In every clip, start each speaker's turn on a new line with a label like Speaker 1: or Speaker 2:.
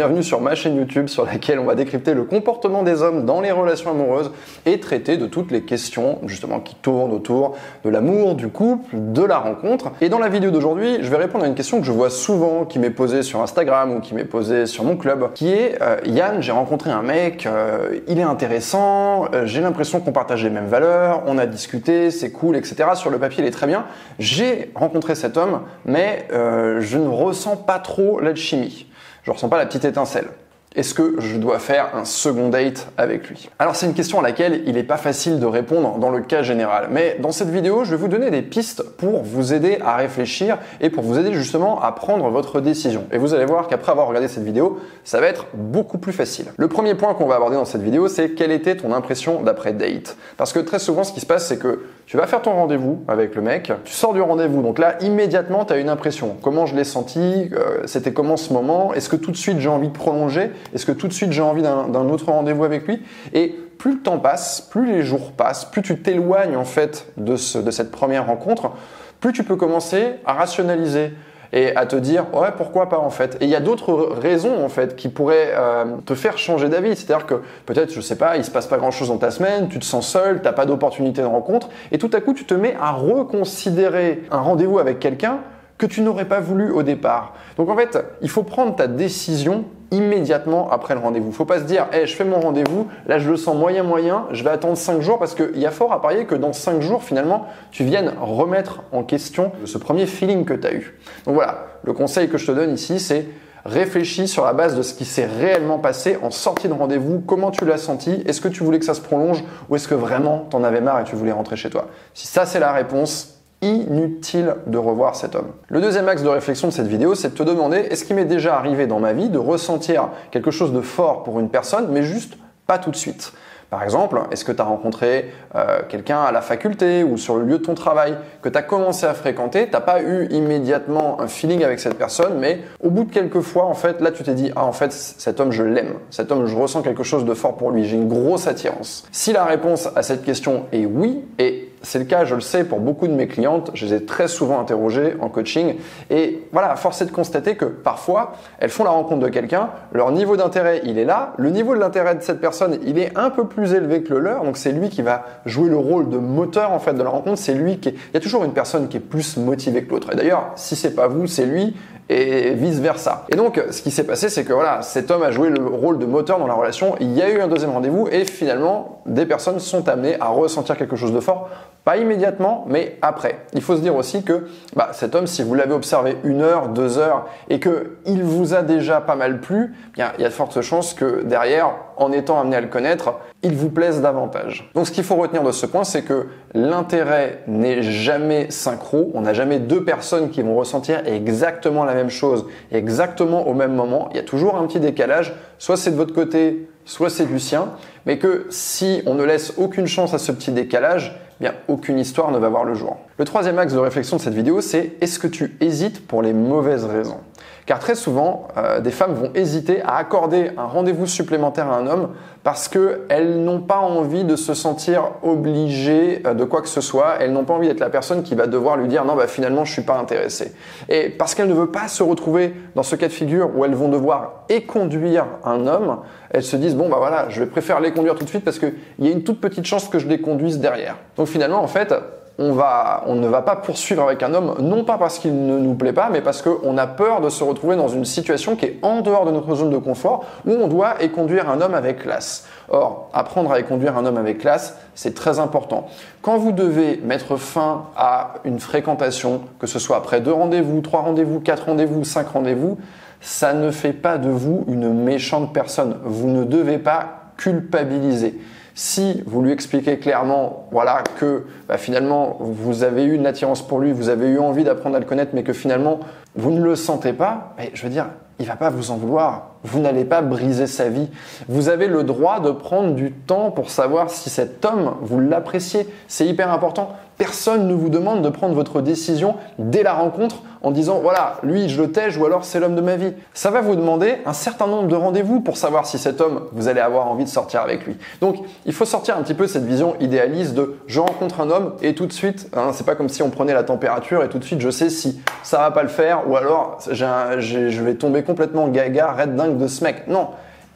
Speaker 1: Bienvenue sur ma chaîne YouTube sur laquelle on va décrypter le comportement des hommes dans les relations amoureuses et traiter de toutes les questions justement qui tournent autour de l'amour, du couple, de la rencontre. Et dans la vidéo d'aujourd'hui, je vais répondre à une question que je vois souvent qui m'est posée sur Instagram ou qui m'est posée sur mon club, qui est euh, Yann, j'ai rencontré un mec, euh, il est intéressant, euh, j'ai l'impression qu'on partage les mêmes valeurs, on a discuté, c'est cool, etc. Sur le papier, il est très bien. J'ai rencontré cet homme, mais je ne ressens pas trop l'alchimie je ressens pas la petite étincelle. Est-ce que je dois faire un second date avec lui? Alors c'est une question à laquelle il n'est pas facile de répondre dans le cas général. Mais dans cette vidéo, je vais vous donner des pistes pour vous aider à réfléchir et pour vous aider justement à prendre votre décision. Et vous allez voir qu'après avoir regardé cette vidéo, ça va être beaucoup plus facile. Le premier point qu'on va aborder dans cette vidéo, c'est quelle était ton impression d'après date? Parce que très souvent, ce qui se passe, c'est que tu vas faire ton rendez-vous avec le mec, tu sors du rendez-vous, donc là, immédiatement, tu as une impression. Comment je l'ai senti? Euh, C'était comment ce moment? Est-ce que tout de suite j'ai envie de prolonger? Est-ce que tout de suite j'ai envie d'un autre rendez-vous avec lui? Et plus le temps passe, plus les jours passent, plus tu t'éloignes en fait de, cette première rencontre, plus tu peux commencer à rationaliser et à te dire ouais pourquoi pas en fait? Et il y a d'autres raisons en fait qui pourraient euh, te faire changer d'avis. C'est-à-dire que peut-être je sais pas il se passe pas grand chose dans ta semaine tu te sens seul t'as pas d'opportunité de rencontre et tout à coup tu te mets à reconsidérer un rendez-vous avec quelqu'un que tu n'aurais pas voulu au départ. Donc en fait, il faut prendre ta décision immédiatement après le rendez-vous. Faut pas se dire, hey, je fais mon rendez-vous, là je le sens moyen moyen, je vais attendre 5 jours parce qu'il y a fort à parier que dans 5 jours finalement, tu viennes remettre en question ce premier feeling que tu as eu. Donc voilà, le conseil que je te donne ici, c'est réfléchis sur la base de ce qui s'est réellement passé en sortie de rendez-vous, comment tu l'as senti, est-ce que tu voulais que ça se prolonge ou est-ce que vraiment t'en avais marre et tu voulais rentrer chez toi? Si ça c'est la réponse, inutile de revoir cet homme. Le deuxième axe de réflexion de cette vidéo, c'est de te demander est-ce qu'il m'est déjà arrivé dans ma vie de ressentir quelque chose de fort pour une personne, mais juste pas tout de suite? Par exemple, est-ce que tu as rencontré euh, quelqu'un à la faculté ou sur le lieu de ton travail que tu as commencé à fréquenter, tu n'as pas eu immédiatement un feeling avec cette personne, mais au bout de quelques fois, en fait, là tu t'es dit, ah en fait, cet homme, je l'aime, cet homme, je ressens quelque chose de fort pour lui, j'ai une grosse attirance. Si la réponse à cette question est oui, et c'est le cas, je le sais, pour beaucoup de mes clientes. Je les ai très souvent interrogées en coaching. Et voilà, force est de constater que parfois, elles font la rencontre de quelqu'un, leur niveau d'intérêt, il est là. Le niveau de l'intérêt de cette personne, il est un peu plus élevé que le leur. Donc c'est lui qui va jouer le rôle de moteur en fait de la rencontre. C'est lui qui est... Il y a toujours une personne qui est plus motivée que l'autre. Et d'ailleurs, si c'est pas vous, c'est lui et vice versa. Et donc, ce qui s'est passé, c'est que voilà, cet homme a joué le rôle de moteur dans la relation. Il y a eu un deuxième rendez-vous et finalement, des personnes sont amenées à ressentir quelque chose de fort pas immédiatement, mais après. Il faut se dire aussi que bah, cet homme, si vous l'avez observé une heure, deux heures, et que il vous a déjà pas mal plu, bien, il y a de fortes chances que derrière, en étant amené à le connaître, il vous plaise davantage. Donc ce qu'il faut retenir de ce point, c'est que l'intérêt n'est jamais synchro. On n'a jamais deux personnes qui vont ressentir exactement la même chose, exactement au même moment. Il y a toujours un petit décalage. Soit c'est de votre côté, soit c'est du sien. Mais que si on ne laisse aucune chance à ce petit décalage, bien aucune histoire ne va voir le jour. Le troisième axe de réflexion de cette vidéo, c'est est-ce que tu hésites pour les mauvaises raisons? Car très souvent, euh, des femmes vont hésiter à accorder un rendez-vous supplémentaire à un homme parce qu'elles n'ont pas envie de se sentir obligées euh, de quoi que ce soit. Elles n'ont pas envie d'être la personne qui va devoir lui dire non, bah finalement, je suis pas intéressée. Et parce qu'elles ne veulent pas se retrouver dans ce cas de figure où elles vont devoir éconduire un homme, elles se disent bon bah voilà, je vais préférer les conduire tout de suite parce qu'il y a une toute petite chance que je les conduise derrière. Donc finalement, en fait, on, ne va pas poursuivre avec un homme, non pas parce qu'il ne nous plaît pas, mais parce qu'on a peur de se retrouver dans une situation qui est en dehors de notre zone de confort, où on doit éconduire un homme avec classe. Or, apprendre à éconduire un homme avec classe, c'est très important. Quand vous devez mettre fin à une fréquentation, que ce soit après deux rendez-vous, trois rendez-vous, quatre rendez-vous, cinq rendez-vous, ça ne fait pas de vous une méchante personne. Vous ne devez pas culpabiliser. Si vous lui expliquez clairement, voilà, que bah, finalement vous avez eu une attirance pour lui, vous avez eu envie d'apprendre à le connaître, mais que finalement vous ne le sentez pas, je veux dire, il va pas vous en vouloir. Vous n'allez pas briser sa vie. Vous avez le droit de prendre du temps pour savoir si cet homme, vous l'appréciez. C'est hyper important. Personne ne vous demande de prendre votre décision dès la rencontre en disant voilà, lui je le tège ou alors c'est l'homme de ma vie. Ça va vous demander un certain nombre de rendez-vous pour savoir si cet homme, vous allez avoir envie de sortir avec lui. Donc il faut sortir un petit peu cette vision idéaliste de je rencontre un homme et tout de suite, hein, c'est pas comme si on prenait la température et tout de suite je sais si ça va pas le faire ou alors je vais tomber complètement gaga, red dingue de ce mec. Non.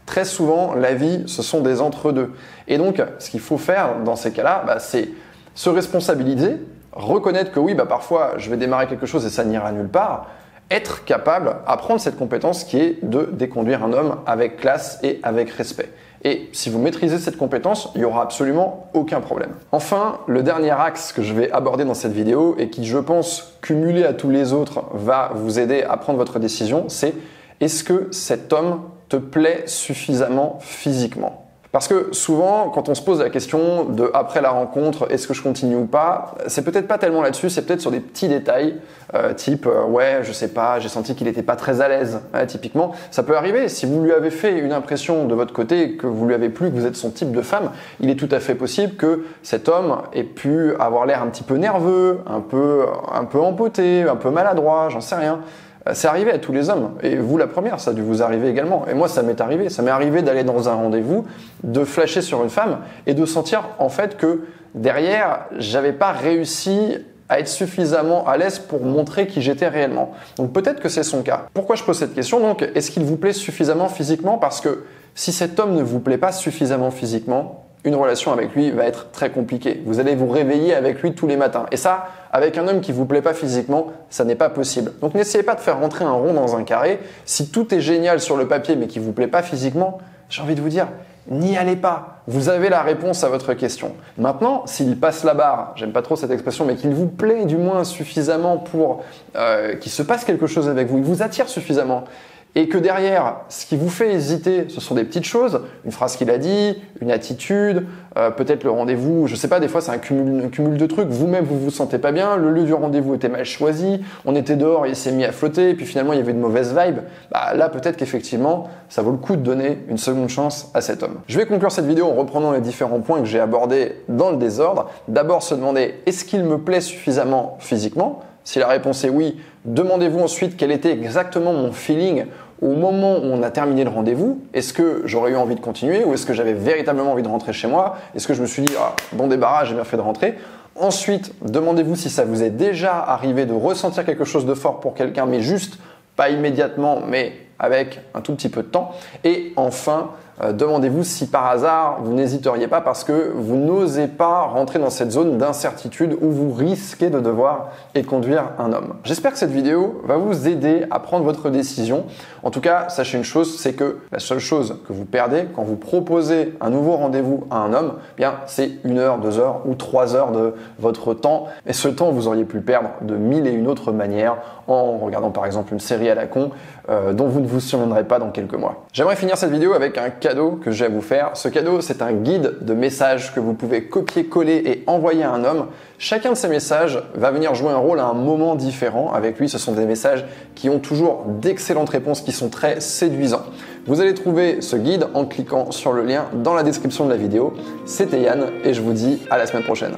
Speaker 1: Très souvent, la vie, ce sont des entre-deux. Et donc, ce qu'il faut faire dans ces cas-là, bah, c'est se responsabiliser, reconnaître que oui, bah parfois je vais démarrer quelque chose et ça n'ira nulle part, être capable, apprendre cette compétence qui est de déconduire un homme avec classe et avec respect. Et si vous maîtrisez cette compétence, il n'y aura absolument aucun problème. Enfin, le dernier axe que je vais aborder dans cette vidéo et qui, je pense, cumulé à tous les autres, va vous aider à prendre votre décision, c'est est-ce que cet homme te plaît suffisamment physiquement? Parce que souvent, quand on se pose la question de après la rencontre, est-ce que je continue ou pas, c'est peut-être pas tellement là-dessus, c'est peut-être sur des petits détails, euh, type euh, ouais, je sais pas, j'ai senti qu'il était pas très à l'aise. typiquement, ça peut arriver. Si vous lui avez fait une impression de votre côté que vous lui avez plu, que vous êtes son type de femme, il est tout à fait possible que cet homme ait pu avoir l'air un petit peu nerveux, un peu, un peu empoté, un peu maladroit, j'en sais rien. C'est arrivé à tous les hommes. Et vous, la première, ça a dû vous arriver également. Et moi, ça m'est arrivé. Ça m'est arrivé d'aller dans un rendez-vous, de flasher sur une femme et de sentir en fait que derrière, j'avais pas réussi à être suffisamment à l'aise pour montrer qui j'étais réellement. Donc peut-être que c'est son cas. Pourquoi je pose cette question? Donc, est-ce qu'il vous plaît suffisamment physiquement? Parce que si cet homme ne vous plaît pas suffisamment physiquement, une relation avec lui va être très compliquée. Vous allez vous réveiller avec lui tous les matins. Et ça, avec un homme qui vous plaît pas physiquement, ça n'est pas possible. Donc n'essayez pas de faire rentrer un rond dans un carré. Si tout est génial sur le papier mais qui vous plaît pas physiquement, j'ai envie de vous dire, n'y allez pas. Vous avez la réponse à votre question. Maintenant, s'il passe la barre, j'aime pas trop cette expression, mais qu'il vous plaît du moins suffisamment pour euh, qu'il se passe quelque chose avec vous, il vous attire suffisamment, et que derrière, ce qui vous fait hésiter, ce sont des petites choses, une phrase qu'il a dit, une attitude, euh, peut-être le rendez-vous, je sais pas, des fois c'est un cumul, cumul, de trucs, vous-même vous vous sentez pas bien, le lieu du rendez-vous était mal choisi, on était dehors, il s'est mis à flotter, et puis finalement il y avait une mauvaise vibe, bah, là peut-être qu'effectivement ça vaut le coup de donner une seconde chance à cet homme. Je vais conclure cette vidéo en reprenant les différents points que j'ai abordés dans le désordre. D'abord se demander est-ce qu'il me plaît suffisamment physiquement? Si la réponse est oui, demandez-vous ensuite quel était exactement mon feeling au moment où on a terminé le rendez-vous, est-ce que j'aurais eu envie de continuer ou est-ce que j'avais véritablement envie de rentrer chez moi? Est-ce que je me suis dit, ah, bon débarras, j'ai bien fait de rentrer? Ensuite, demandez-vous si ça vous est déjà arrivé de ressentir quelque chose de fort pour quelqu'un, mais juste pas immédiatement, mais avec un tout petit peu de temps. Et enfin, euh, demandez-vous si par hasard vous n'hésiteriez pas parce que vous n'osez pas rentrer dans cette zone d'incertitude où vous risquez de devoir conduire un homme. J'espère que cette vidéo va vous aider à prendre votre décision. En tout cas, sachez une chose, c'est que la seule chose que vous perdez quand vous proposez un nouveau rendez-vous à un homme, eh bien c'est une heure, deux heures ou trois heures de votre temps. Et ce temps, vous auriez pu perdre de mille et une autres manières en regardant par exemple une série à la con euh, dont vous ne vous souviendrez pas dans quelques mois. J'aimerais finir cette vidéo avec un cadeau que j'ai à vous faire. Ce cadeau, c'est un guide de messages que vous pouvez copier-coller et envoyer à un homme. Chacun de ces messages va venir jouer un rôle à un moment différent. Avec lui, ce sont des messages qui ont toujours d'excellentes réponses, qui sont très séduisants. Vous allez trouver ce guide en cliquant sur le lien dans la description de la vidéo. C'était Yann et je vous dis à la semaine prochaine.